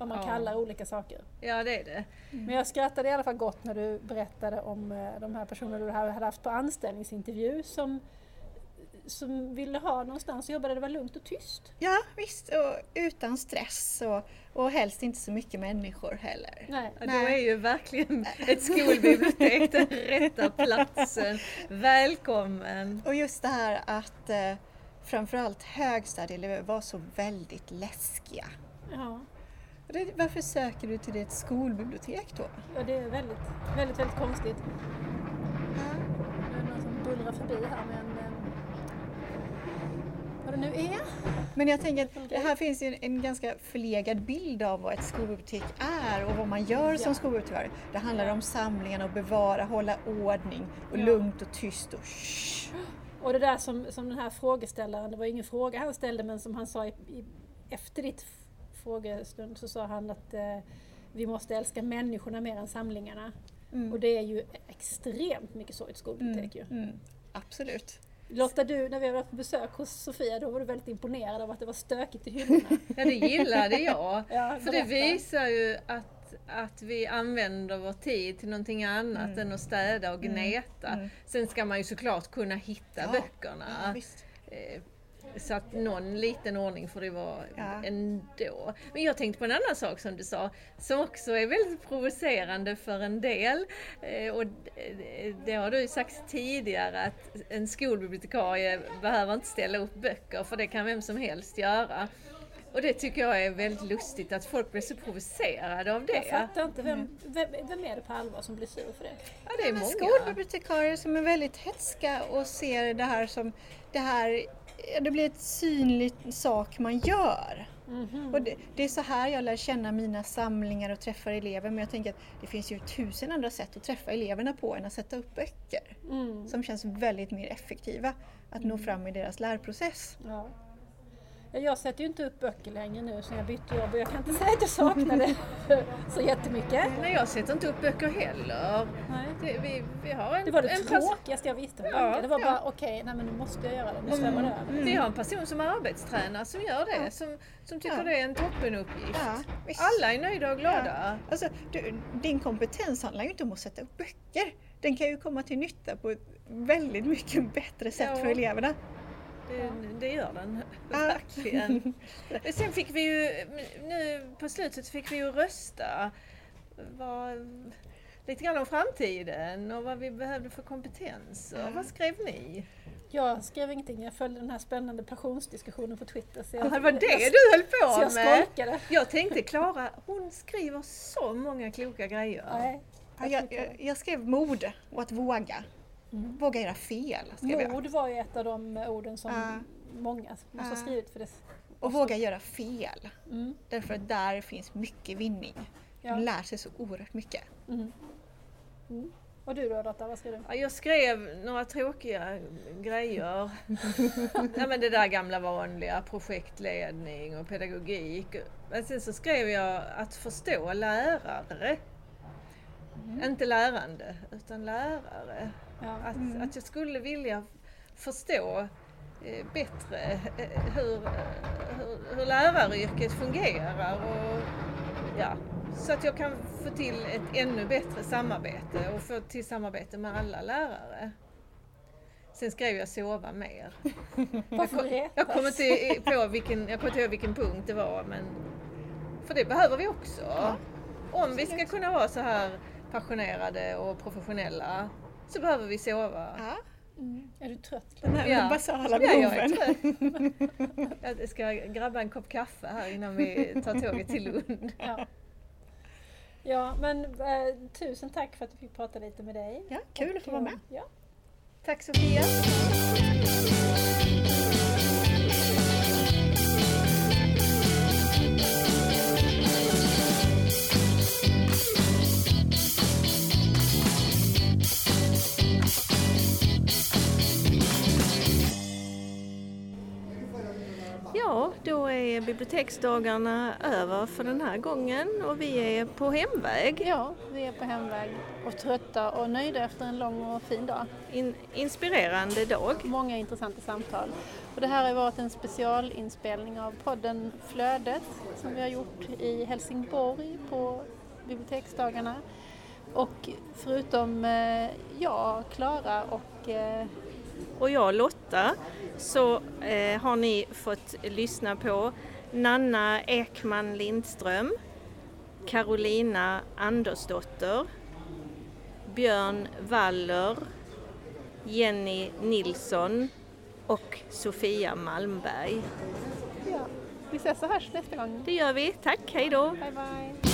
Vad man Ja. kallar olika saker. Ja, det är det. Men jag skrattade i alla fall gott när du berättade om eh, de här personerna du hade haft på anställningsintervju som, som ville ha någonstans att jobba där det var lugnt och tyst. Ja visst, och utan stress och, och helst inte så mycket människor heller. Nej. Ja, då är ju verkligen ett skolbibliotek den rätta platsen. Välkommen! Och just det här att eh, framförallt högstadieelever var så väldigt läskiga. Ja. Det, varför söker du till ett skolbibliotek då? ja, det är väldigt, väldigt, väldigt konstigt. Det är någon som bullrar förbi här med en... eh, Vad det nu är. Men jag tänker att det här finns ju en, en ganska förlegad bild av vad ett skolbibliotek är och vad man gör som Ja. skolbibliotekar. Det handlar om samlingarna och bevara, hålla ordning och Ja. lugnt och tyst och shh. Och det där som, som den här frågeställaren, det var ingen fråga han ställde men som han sa i, i, efter ditt frågestund så sa han att eh, vi måste älska människorna mer än samlingarna. Mm. Och det är ju extremt mycket så i ett skolbibliotek ju. Mm. Absolut. Lotta, du när vi var på besök hos Sofia då var du väldigt imponerad av att det var stökigt i hyllorna. Ja, det gillade jag. Ja, För det visar ju att, att vi använder vår tid till någonting annat än att städa och gneta. Mm. Sen ska man ju såklart kunna hitta Ja. böckerna. Ja. Eh, Så att någon liten ordning får det vara Ja. ändå. Men jag tänkte på en annan sak som du sa, som också är väldigt provocerande för en del. Eh, Och det- har du sagt tidigare att en skolbibliotekarie behöver inte ställa upp böcker för det kan vem som helst göra. Och det tycker jag är väldigt lustigt att folk blir så provocerade av Jag det. fattar inte, vem, vem, vem är det på allvar som blir sur för det? Ja, det är Men många. Skolbibliotekarier som är väldigt hetska och ser det här som det här, det blir ett synligt sak man gör. Mhm. Och det, det är så här jag lär känna mina samlingar och träffar elever men jag tänker att det finns ju tusen andra sätt att träffa eleverna på än att sätta upp böcker. Mm. Som känns väldigt mer effektiva att nå fram i deras lärprocess. Ja. Ja, Jag sätter ju inte upp böcker längre nu sen jag bytte jobb och jag kan inte säga att jag saknar det så jättemycket. Nej, jag sätter inte upp böcker heller. Nej. Det, vi, vi har en, Det var det en tråkigaste jag visste om Ja, böcker. Det var ja. bara okej, nej men nu måste jag göra det, nu svämmar det över. Vi har en person som arbetstränar som gör det, Ja. som, som tycker Ja. det är en toppenuppgift. Ja. Alla är nöjda och glada. Alltså, du, din kompetens handlar ju inte om att sätta upp böcker. Den kan ju komma till nytta på ett väldigt mycket bättre sätt Ja. för eleverna. Det, det gör den, verkligen. Sen fick vi ju, nu på slutet fick vi ju rösta vad, lite grann om framtiden och vad vi behövde för kompetens. Och vad skrev ni? Jag skrev ingenting, jag följde den här spännande passionsdiskussionen på Twitter. Så jag, Ja, det var det jag, du höll Så på jag med! skolkade. Jag tänkte Klara, hon skriver så många kloka grejer. Nej, Ja, jag, jag, jag skrev mod och att våga. Mm. Våga göra fel. Mod var ju ett av de orden som Ja. många måste ha skrivit för det. Och våga göra fel. Mm. Därför att där finns mycket vinning. Ja. Man lär sig så oerhört mycket. Mm. Mm. Och du då Lotta, vad skrev du? Ja, jag skrev några tråkiga grejer. ja, men det där gamla vanliga, projektledning och pedagogik. Men sen så skrev jag att förstå lärare. Inte lärande, utan lärare. Ja. Att, att jag skulle vilja förstå eh, bättre eh, hur, hur, hur läraryrket fungerar. Och, ja, så att jag kan få till ett ännu bättre samarbete och få till samarbete med alla lärare. Sen skrev jag sova mer. Varför retas? Jag kommer inte på vilken, jag kommer inte ihåg vilken punkt det var men för det behöver vi också. Om vi ska kunna vara så här passionerade och professionella så behöver vi sova. Ja, Mm. Är du trött? den här Ja. basala Ja, jag är trött. Jag ska grabba en kopp kaffe här innan vi tar tåget till Lund. Ja. Ja, men eh, tusen tack för att vi fick prata lite med dig. Ja, kul att få vara med. Ja. Tack Sofia! Ja, då är biblioteksdagarna över för den här gången och vi är på hemväg. ja, vi är på hemväg och trötta och nöjda efter en lång och fin dag. In, inspirerande dag. Många intressanta samtal. Och det här har varit en specialinspelning av podden Flödet som vi har gjort i Helsingborg på biblioteksdagarna. Och förutom eh, jag, Klara och eh, Och jag Lotta så eh, har ni fått lyssna på Nanna Ekman Lindström, Carolina Andersdotter, Björn Waller, Jenny Nilsson och Sofia Malmberg. ja, vi ses och hörs nästa gång. Det gör vi. Tack, hej då! Bye bye!